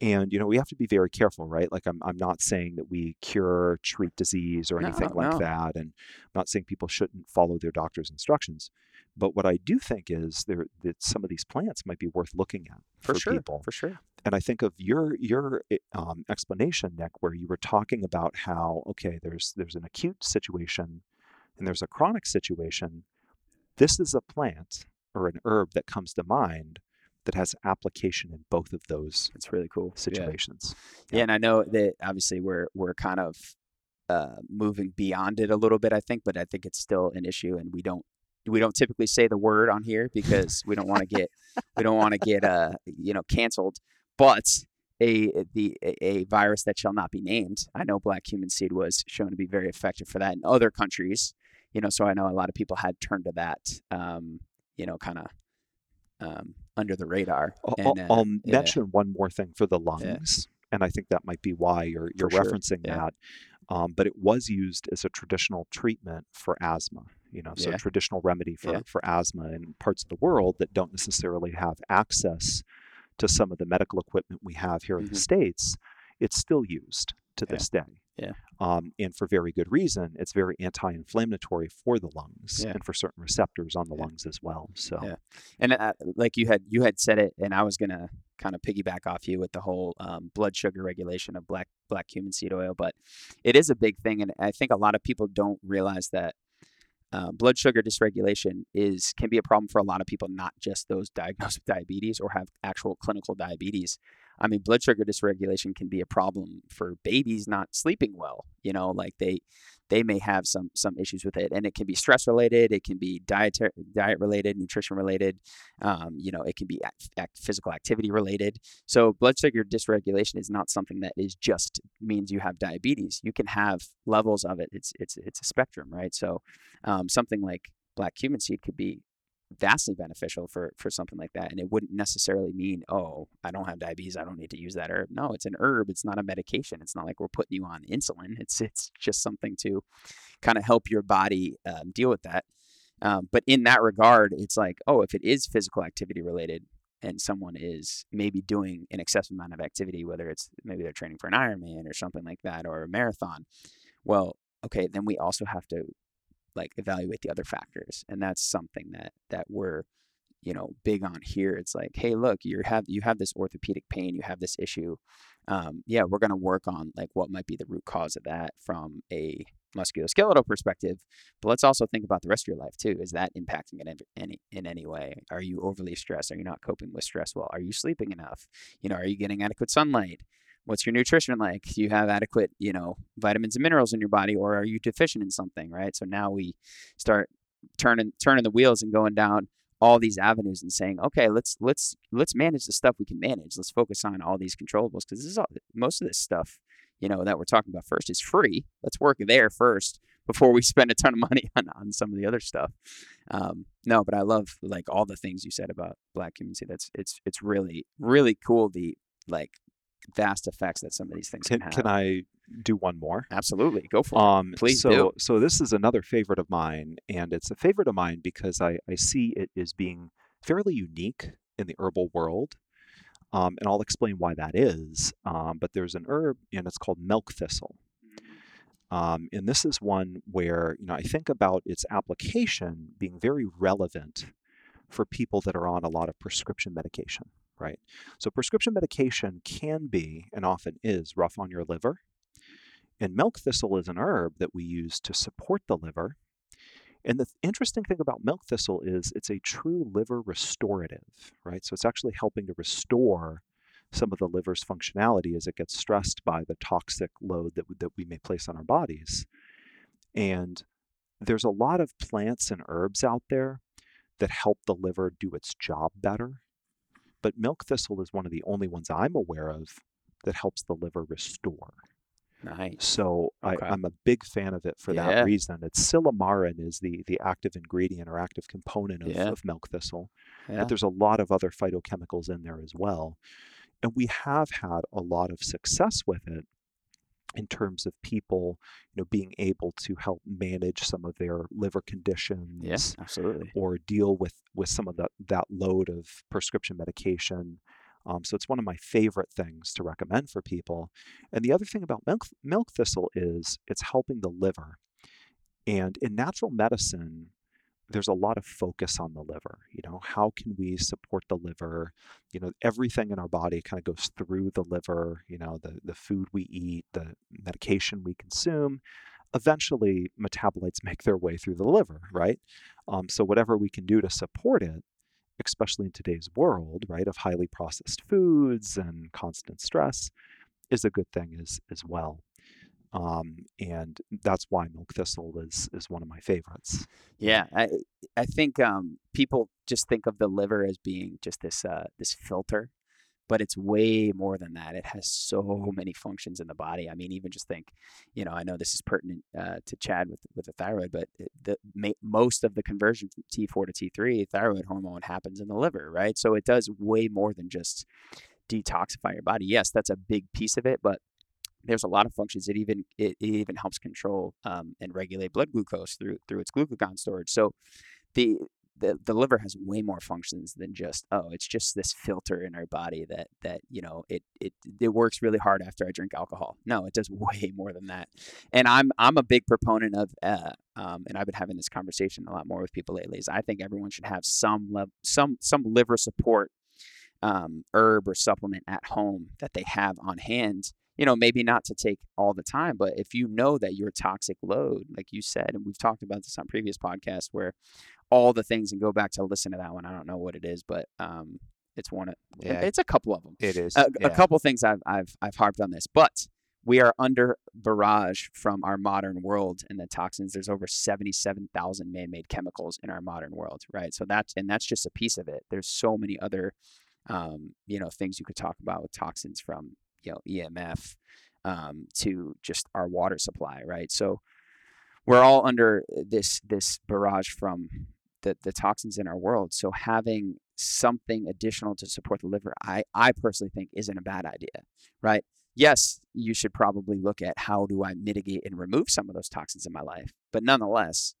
And you know, we have to be very careful, right? Like I'm I'm not saying that we cure, treat disease or anything No, like no. that. And I'm not saying people shouldn't follow their doctor's instructions. But what I do think is there that some of these plants might be worth looking at for, for, sure. people. For sure. And I think of your your eh, um, explanation, Nick, where you were talking about how okay, there's there's an acute situation and there's a chronic situation. This is a plant or an herb that comes to mind that has application in both of those It's really cool. Yeah. situations. Yeah, and I know that obviously we're we're kind of uh, moving beyond it a little bit, I think, but I think it's still an issue, and we don't we don't typically say the word on here because we don't want to get we don't want to get uh you know canceled. But a the a- virus that shall not be named. I know black cumin seed was shown to be very effective for that in other countries. You know, so I know a lot of people had turned to that. Um, you know, kind of um, under the radar. I'll, And, uh, I'll yeah. mention one more thing for the lungs, and I think that might be why you're you're referencing yeah. that. Um, but it was used as a traditional treatment for asthma. You know, so Yeah. a traditional remedy for Yeah. for asthma in parts of the world that don't necessarily have access to some of the medical equipment we have here in Mhm. the states. It's still used to Yeah. this day. Yeah. Um, and for very good reason. It's very anti-inflammatory for the lungs Yeah. and for certain receptors on the Yeah. lungs as well. So Yeah. and uh, like you had you had said it, and I was gonna kind of piggyback off you with the whole um, blood sugar regulation of black black cumin seed oil, but it is a big thing, and I think a lot of people don't realize that uh, blood sugar dysregulation is can be a problem for a lot of people, not just those diagnosed with diabetes or have actual clinical diabetes. I mean, blood sugar dysregulation can be a problem for babies not sleeping well. You know, like they they may have some some issues with it, and it can be stress related. It can be diet diet related, nutrition related. Um, you know, it can be act, act, physical activity related. So blood sugar dysregulation is not something that is just means you have diabetes. You can have levels of it. It's it's it's a spectrum, right? So um, something like black cumin seed could be vastly beneficial for for something like that and it wouldn't necessarily mean oh i don't have diabetes i don't need to use that herb. No it's an herb it's not a medication it's not like we're putting you on insulin it's it's just something to kind of help your body um, deal with that um, but in that regard it's like oh if it is physical activity related and someone is maybe doing an excessive amount of activity whether it's maybe they're training for an ironman or something like that or a marathon well okay then we also have to like evaluate the other factors and that's something that that we're you know big on here. It's like hey look you have you have this orthopedic pain you have this issue um, yeah we're going to work on like what might be the root cause of that from a musculoskeletal perspective but let's also think about the rest of your life too. Is that impacting it in any in any way? Are you overly stressed? Are you not coping with stress well? Are you sleeping enough? You know are you getting adequate sunlight what's your nutrition like do you have adequate you know vitamins and minerals in your body or are you deficient in something right so now we start turning turning the wheels and going down all these avenues and saying, okay, let's let's let's manage the stuff we can manage. Let's focus on all these controllables because this is all, most of this stuff, you know, that we're talking about first is free. Let's work there first before we spend a ton of money on, on some of the other stuff. Um, no, but I love like all the things you said about black cumin seed. That's it's it's really really cool the like vast effects that some of these things Can, can, have. can I do one more? Absolutely, go for it. Um, Please so, do. So this is another favorite of mine, and it's a favorite of mine because I, I see it as being fairly unique in the herbal world. Um, and I'll explain why that is. Um, but there's an herb, and it's called milk thistle. Um, and this is one where you know I think about its application being very relevant for people that are on a lot of prescription medication, right? So prescription medication can be and often is rough on your liver. And milk thistle is an herb that we use to support the liver. And the th- interesting thing about milk thistle is it's a true liver restorative, right? So it's actually helping to restore some of the liver's functionality as it gets stressed by the toxic load that, that we may place on our bodies. And there's a lot of plants and herbs out there that help the liver do its job better. But milk thistle is one of the only ones I'm aware of that helps the liver restore. Nice. So Okay. I, I'm a big fan of it for Yeah. that reason. It's silymarin is the the active ingredient or active component of, Yeah. of milk thistle, Yeah. but there's a lot of other phytochemicals in there as well. And we have had a lot of success with it in terms of people, you know, being able to help manage some of their liver conditions Yeah, absolutely. or deal with with some of that that load of prescription medication. Um, so it's one of my favorite things to recommend for people. And the other thing about milk milk thistle is it's helping the liver. And in natural medicine, there's a lot of focus on the liver. You know, how can we support the liver? You know, everything in our body kind of goes through the liver. You know, the the food we eat, the medication we consume. Eventually, metabolites make their way through the liver, right? Um, so whatever we can do to support it, especially in today's world, right, of highly processed foods and constant stress, is a good thing as as well. Um, and that's why milk thistle is is one of my favorites. Yeah, I I think um, people just think of the liver as being just this uh, this filter, but it's way more than that. It has so many functions in the body. I mean, even just think, you know, I know this is pertinent uh, to Chad with with the thyroid, but the ma- most of the conversion from T4 to T3 thyroid hormone happens in the liver, right? So it does way more than just detoxify your body. Yes, that's a big piece of it, but there's a lot of functions. It even it, it even helps control um, and regulate blood glucose through through its glucagon storage. So the the, the liver has way more functions than just oh it's just this filter in our body that that you know it it it works really hard after I drink alcohol. No, it does way more than that. And I'm I'm a big proponent of uh, um, and I've been having this conversation a lot more with people lately. Is I think everyone should have some lev- some some liver support um, herb or supplement at home that they have on hand you know, maybe not to take all the time, but if you know that your toxic load, like you said, and we've talked about this on previous podcasts, where all the things, and go back to listen to that one. I don't know what it is, but um, it's one of, Yeah. it's a couple of them. It is. A, yeah. a couple things I've, I've, I've harped on this, but we are under barrage from our modern world and the toxins. There's over 77,000 man-made chemicals in our modern world, right? So that's, and that's just a piece of it. There's so many other, um, you know, things you could talk about with toxins from, you know, EMF um, to just our water supply, right? So we're all under this this barrage from the the toxins in our world. So having something additional to support the liver, I I personally think isn't a bad idea, right? Yes, you should probably look at how do I mitigate and remove some of those toxins in my life, but nonetheless.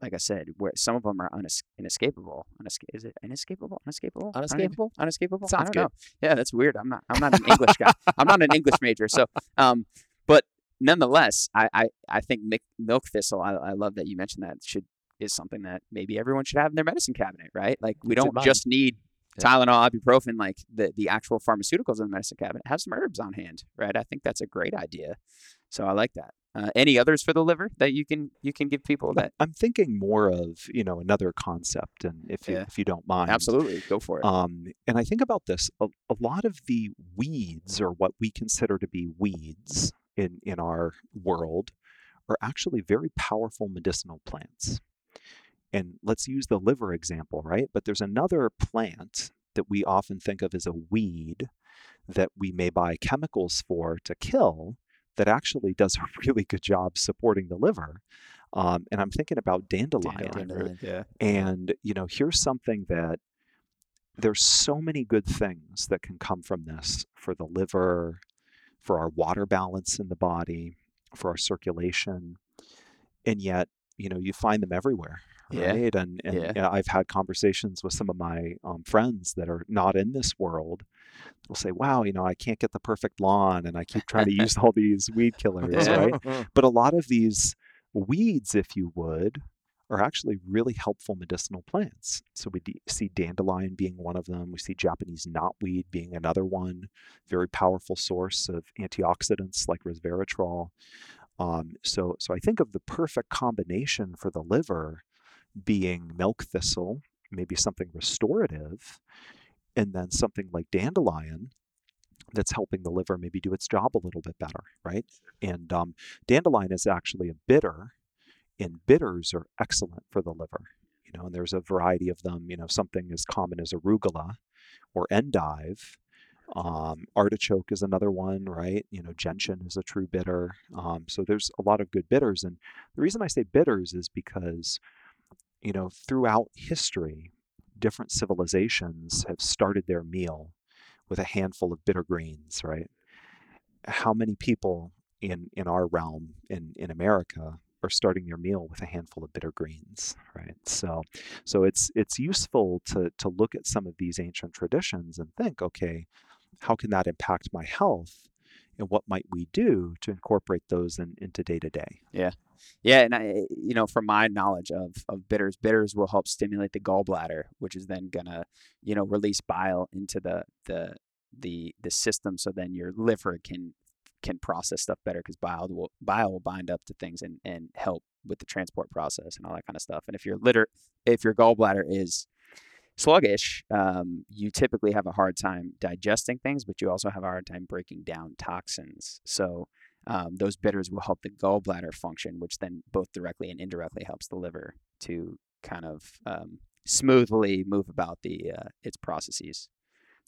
Like I said, where some of them are unes- inescapable. Unesca- is it inescapable? Unescapable? Unescapable? Unescapable? I don't know. Yeah, that's weird. I'm not. I'm not an English guy. I'm not an English major. So, um, but nonetheless, I I, I think milk thistle. I, I love that you mentioned that. Should is something that maybe everyone should have in their medicine cabinet, right? Like we It's don't just need Yeah. Tylenol, ibuprofen, like the the actual pharmaceuticals in the medicine cabinet. Have some herbs on hand, right? I think that's a great idea. So I like that. Uh, any others for the liver that you can you can give people that? I'm thinking more of you know another concept, and if you, Yeah. if you don't mind, Absolutely, go for it. Um, and I think about this a, a lot of the weeds, or what we consider to be weeds in, in our world, are actually very powerful medicinal plants. And let's use the liver example, right? But there's another plant that we often think of as a weed that we may buy chemicals for to kill that actually does a really good job supporting the liver. Um, and I'm thinking about dandelion. Dandelion. Yeah. And, you know, here's something that there's so many good things that can come from this for the liver, for our water balance in the body, for our circulation. And yet, you know, you find them everywhere. Yeah. Right. And, and Yeah. you know, I've had conversations with some of my um, friends that are not in this world. They'll say, wow, you know, I can't get the perfect lawn and I keep trying to use all these weed killers. Yeah. Right. But a lot of these weeds, if you would, are actually really helpful medicinal plants. So we d- see dandelion being one of them. We see Japanese knotweed being another one, very powerful source of antioxidants like resveratrol. Um, so, so I think of the perfect combination for the liver being milk thistle, maybe something restorative, and then something like dandelion that's helping the liver maybe do its job a little bit better, right? And um, dandelion is actually a bitter, and bitters are excellent for the liver. You know, and there's a variety of them. You know, something as common as arugula or endive. Um, artichoke is another one, right? You know, gentian is a true bitter. Um, so there's a lot of good bitters, and the reason I say bitters is because, you know, throughout history, different civilizations have started their meal with a handful of bitter greens, right? How many people in in our realm in in America are starting their meal with a handful of bitter greens, right? So so it's it's useful to to look at some of these ancient traditions and think, okay, how can that impact my health? And what might we do to incorporate those in, into day to day? Yeah, Yeah. and I, you know, from my knowledge of of bitters, bitters will help stimulate the gallbladder, which is then gonna, you know, release bile into the the the the system, so then your liver can can process stuff better because bile will bile will bind up to things and and help with the transport process and all that kind of stuff. And if your litter, if your gallbladder is sluggish, um, you typically have a hard time digesting things, but you also have a hard time breaking down toxins. So um, those bitters will help the gallbladder function, which then both directly and indirectly helps the liver to kind of um, smoothly move about the uh, its processes.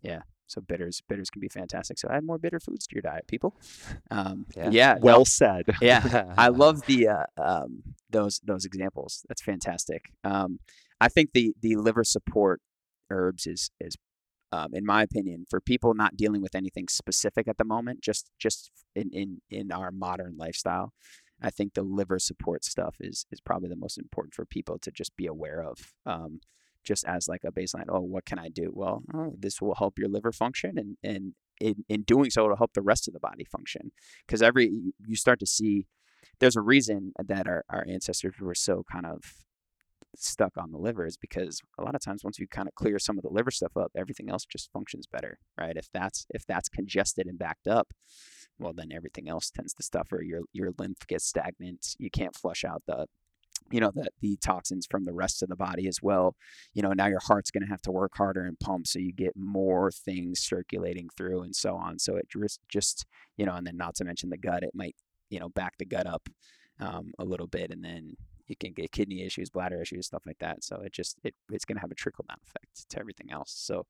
Yeah, so bitters bitters can be fantastic. So add more bitter foods to your diet, people. Um, Yeah. yeah, no, Well said. yeah, I love the uh, um, those those examples. That's fantastic. Um, I think the the liver support herbs is is um, in my opinion for people not dealing with anything specific at the moment, just just in in in our modern lifestyle. I think the liver support stuff is is probably the most important for people to just be aware of. Um, just as like a baseline. Oh, what can I do? Well, oh, this will help your liver function, and and in, in doing so, it'll help the rest of the body function. Because every you- start to see, there's a reason that our, our ancestors were so kind of stuck on the liver is because a lot of times once you kind of clear some of the liver stuff up, everything else just functions better, right? If that's if that's congested and backed up, well then everything else tends to suffer. Your your lymph gets stagnant. You can't flush out the you know the the toxins from the rest of the body as well. You know now your heart's going to have to work harder and pump, so you get more things circulating through and so on. So it just just you know, and then not to mention the gut, it might you know back the gut up um, a little bit, and then you can get kidney issues, bladder issues, stuff like that. So it just it it's going to have a trickle down effect to everything else. So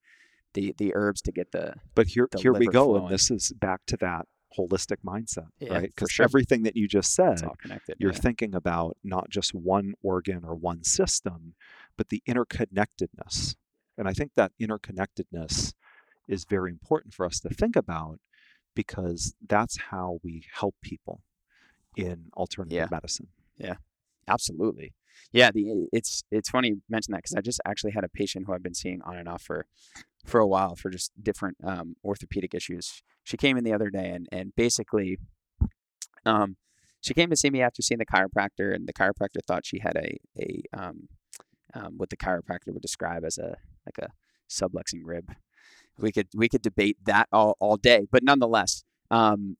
the the herbs to get the But here, the here we go, flowing. and this is back to that holistic mindset, Yeah, right? Because sure. everything that you just said, it's all connected. you're yeah. thinking about not just one organ or one system, but the interconnectedness. And I think that interconnectedness is very important for us to think about because that's how we help people in alternative medicine. Yeah. medicine. Absolutely. Yeah, the it's it's funny you mention that because I just actually had a patient who I've been seeing on and off for for a while for just different um, orthopedic issues. She came in the other day and and basically, um, she came to see me after seeing the chiropractor, and the chiropractor thought she had a a um, um, what the chiropractor would describe as a like a subluxing rib. We could we could debate that all, all day, but nonetheless, um,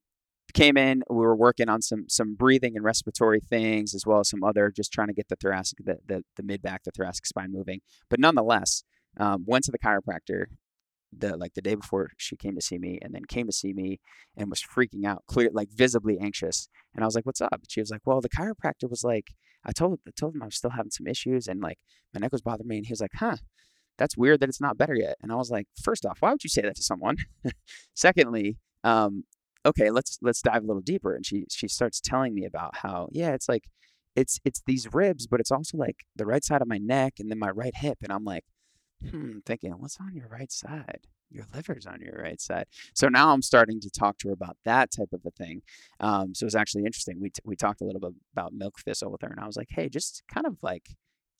came in. We were working on some some breathing and respiratory things, as well as some other, just trying to get the thoracic, the the, the mid back, the thoracic spine moving. But nonetheless, um, went to the chiropractor. the like the day before she came to see me, and then came to see me and was freaking out, clear like visibly anxious. And I was like, "What's up?" She was like, "Well, the chiropractor was like, I told I told him I was still having some issues, and like my neck was bothering me, and he was like, huh." That's weird that it's not better yet. And I was like, first off, why would you say that to someone? Secondly, um, okay, let's let's dive a little deeper. And she she starts telling me about how, yeah, it's like it's it's these ribs, but it's also like the right side of my neck and then my right hip. And I'm like, hmm, thinking, what's on your right side? Your liver's on your right side. So now I'm starting to talk to her about that type of a thing. Um, so it was actually interesting. We, t- we talked a little bit about milk thistle with her, and I was like, hey, just kind of like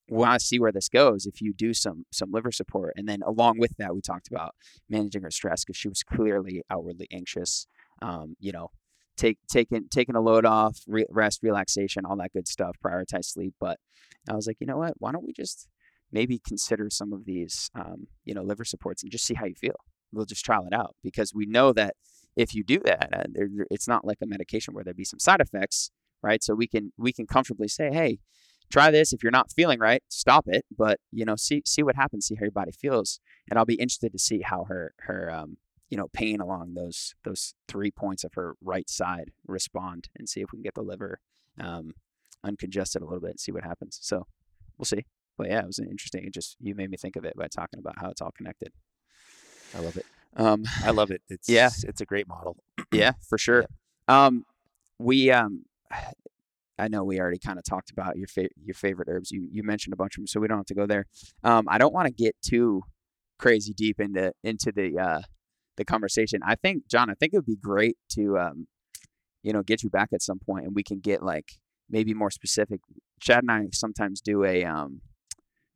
want to see where this goes if you do some some liver support and then along with that we talked about managing her stress because she was clearly outwardly anxious um, you know take taking taking a load off re- rest relaxation all that good stuff prioritize sleep but i was like you know what why don't we just maybe consider some of these um, you know liver supports and just see how you feel we'll just trial it out because we know that if you do that uh, there, it's not like a medication where there'd be some side effects right so we can we can comfortably say hey try this. If you're not feeling right, stop it. But you know, see see what happens. See how your body feels, and I'll be interested to see how her her um, you know pain along those those three points of her right side respond, and see if we can get the liver um, uncongested a little bit. And see what happens. So we'll see. But yeah, it was interesting. It just you made me think of it by talking about how it's all connected. I love it. Um, I love it. It's Yeah. it's a great model. yeah, for sure. Um, we um, I know we already kind of talked about your fa- your favorite herbs. You you mentioned a bunch of them, so we don't have to go there. Um, I don't want to get too crazy deep into into the uh, the conversation. I think John, I think it would be great to um, you know get you back at some point, and we can get like maybe more specific. Chad and I sometimes do a um,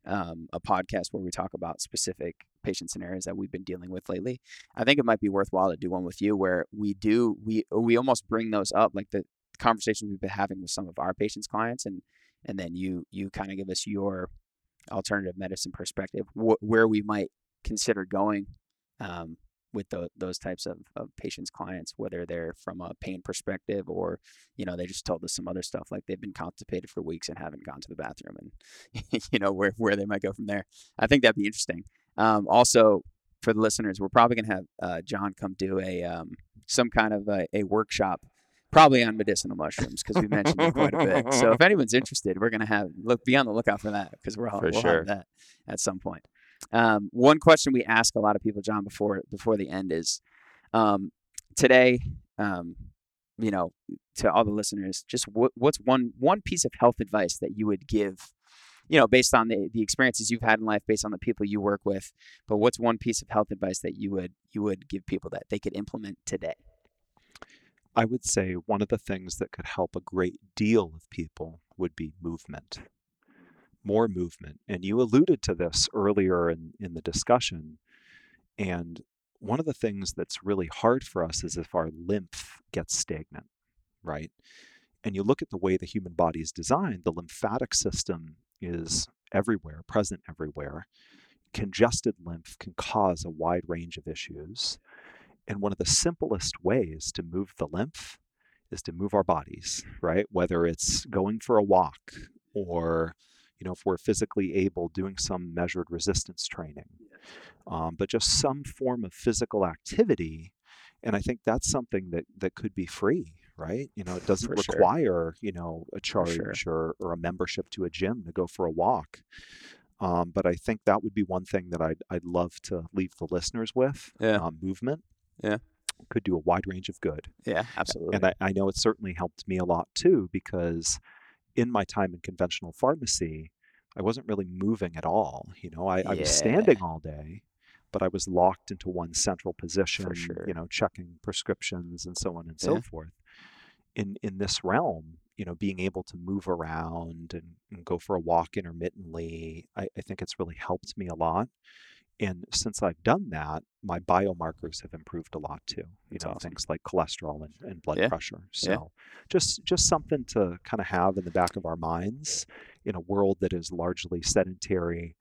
um, a podcast where we talk about specific patient scenarios that we've been dealing with lately. I think it might be worthwhile to do one with you where we do we we almost bring those up like the conversations we've been having with some of our patients clients and and then you you kind of give us your alternative medicine perspective wh- where we might consider going um, with the, those types of, of patients clients whether they're from a pain perspective or you know they just told us some other stuff like they've been constipated for weeks and haven't gone to the bathroom and you know where, where they might go from there i think that'd be interesting um, also for the listeners we're probably going to have uh, john come do a um, some kind of a, a workshop probably on medicinal mushrooms because we mentioned it quite a bit. So if anyone's interested, we're gonna have look be on the lookout for that because we're all For we'll sure. have that at some point. Um, one question we ask a lot of people, John, before before the end is um, today. Um, you know, to all the listeners, just what, what's one one piece of health advice that you would give? You know, based on the, the experiences you've had in life, based on the people you work with, but what's one piece of health advice that you would you would give people that they could implement today? I would say one of the things that could help a great deal of people would be movement. More movement. And you alluded to this earlier in, in the discussion. And one of the things that's really hard for us is if our lymph gets stagnant, right? And you look at the way the human body is designed, the lymphatic system is everywhere, present everywhere. Congested lymph can cause a wide range of issues. And one of the simplest ways to move the lymph is to move our bodies, right? Whether it's going for a walk or, you know, if we're physically able, doing some measured resistance training, um, but just some form of physical activity. And I think that's something that, that could be free, right? You know, it doesn't For sure. require, you know, a charge sure. or, or a membership to a gym to go for a walk. Um, but I think that would be one thing that I'd, I'd love to leave the listeners with Yeah. um, movement. Yeah. Could do a wide range of good. Yeah, absolutely. And I, I know it certainly helped me a lot too, because in my time in conventional pharmacy, I wasn't really moving at all. You know, I, I was standing all day, but I was locked into one central position, sure. you know, checking prescriptions and so on and so Yeah. forth. In in this realm, you know, being able to move around and, and go for a walk intermittently, I, I think it's really helped me a lot. And since I've done that, my biomarkers have improved a lot too. You That's know, awesome. things like cholesterol and, and blood Yeah. pressure. Yeah. So just just something to kind of have in the back of our minds in a world that is largely sedentary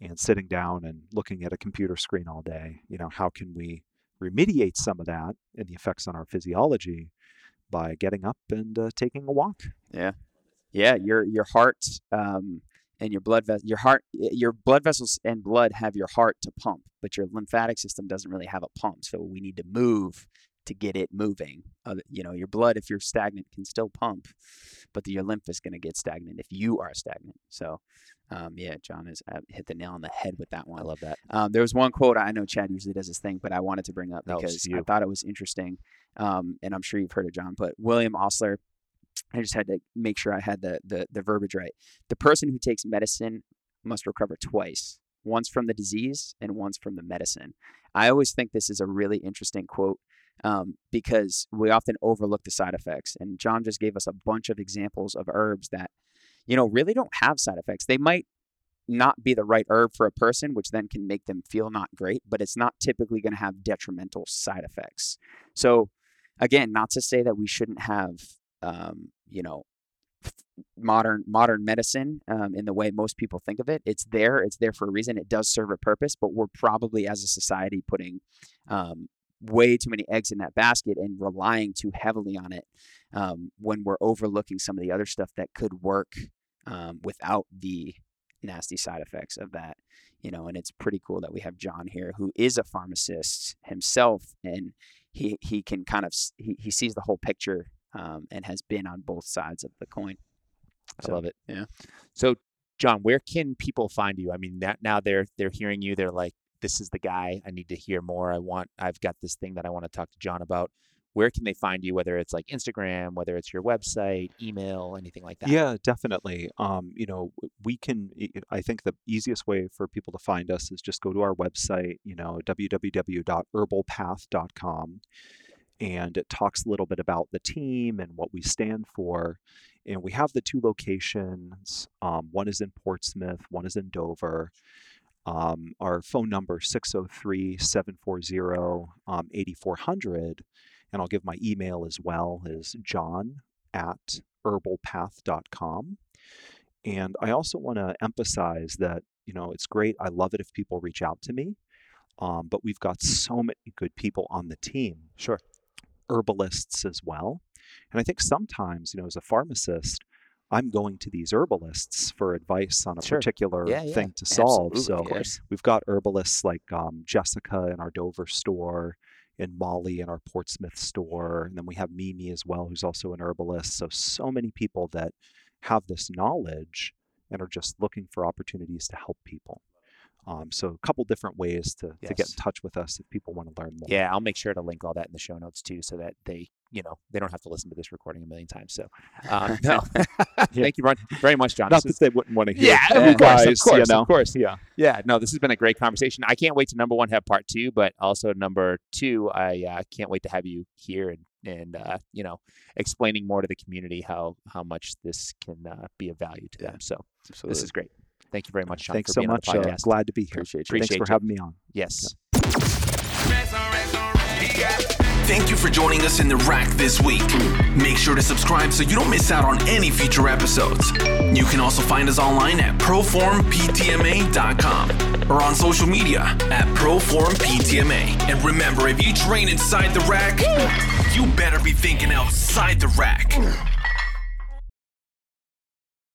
and sitting down and looking at a computer screen all day. You know, how can we remediate some of that and the effects on our physiology by getting up and uh, taking a walk? Yeah. Yeah, your your heart um, and your blood your heart your blood vessels and blood have your heart to pump but your lymphatic system doesn't really have a pump so we need to move to get it moving uh, you know your blood if you're stagnant can still pump but the, your lymph is going to get stagnant if you are stagnant so um, yeah john has uh, hit the nail on the head with that one I love that. um, there was one quote I know Chad usually does this thing, but I wanted to bring up because I thought it was interesting, um, and I'm sure you've heard of John. But William Osler, I just had to make sure I had the, the the verbiage right. The person who takes medicine must recover twice, once from the disease and once from the medicine. I always think this is a really interesting quote um, because we often overlook the side effects, and John just gave us a bunch of examples of herbs that you know really don't have side effects. They might not be the right herb for a person, which then can make them feel not great, but it's not typically going to have detrimental side effects. So, again, not to say that we shouldn't have, um, you know, modern modern medicine um, in the way most people think of it. It's there. It's there for a reason. It does serve a purpose, but we're probably as a society putting um, way too many eggs in that basket and relying too heavily on it um, when we're overlooking some of the other stuff that could work um, without the nasty side effects of that you know and it's pretty cool that we have john here who is a pharmacist himself and he he can kind of he, he sees the whole picture um, and has been on both sides of the coin I So, love it. yeah. So, John, where can people find you? I mean, that, now they're they're hearing you. They're like, "This is the guy. I need to hear more. I want. I've got this thing that I want to talk to John about." Where can they find you? Whether it's like Instagram, whether it's your website, email, anything like that. Yeah, definitely. Um, you know, we can. i- I think the easiest way for people to find us is just go to our website. You know, www.herbalpath.com, and it talks a little bit about the team and what we stand for. And we have the two locations. Um, one is in Portsmouth. One is in Dover. Um, our phone number 603 740 um, 8400 and i'll give my email as well is john at herbalpath.com and i also want to emphasize that you know it's great i love it if people reach out to me um, but we've got so many good people on the team Sure. Herbalists as well and i think sometimes you know as a pharmacist i'm going to these herbalists for advice on a Sure. particular Yeah, yeah, thing to solve Absolutely, so we've got herbalists like um, Jessica in our Dover store, and Molly in our Portsmouth store, and then we have Mimi as well, who's also an herbalist. So so many people that have this knowledge and are just looking for opportunities to help people. Um, so a couple different ways to, to get in touch with us if people want to learn more. Yeah, I'll make sure to link all that in the show notes too, so that they, you know, they don't have to listen to this recording a million times. So, um, no, thank you very much, John. Not This that is- they wouldn't want to hear yeah, you of course, of course, you know. of course. Yeah. Yeah, no, this has been a great conversation. I can't wait to number one have part two, but also number two, I uh, can't wait to have you here and and uh, you know explaining more to the community how how much this can uh, be of value to them. So absolutely this is great. Thank you very much, Sean. Thanks for so being on much. the Uh, glad to be here. Appreciate you. Thanks for you. having me on. yes. Thank you for joining us in the rack this week. Make sure to subscribe so you don't miss out on any future episodes. You can also find us online at proformptma.com or on social media at proformptma. And remember, if you train inside the rack, you better be thinking outside the rack.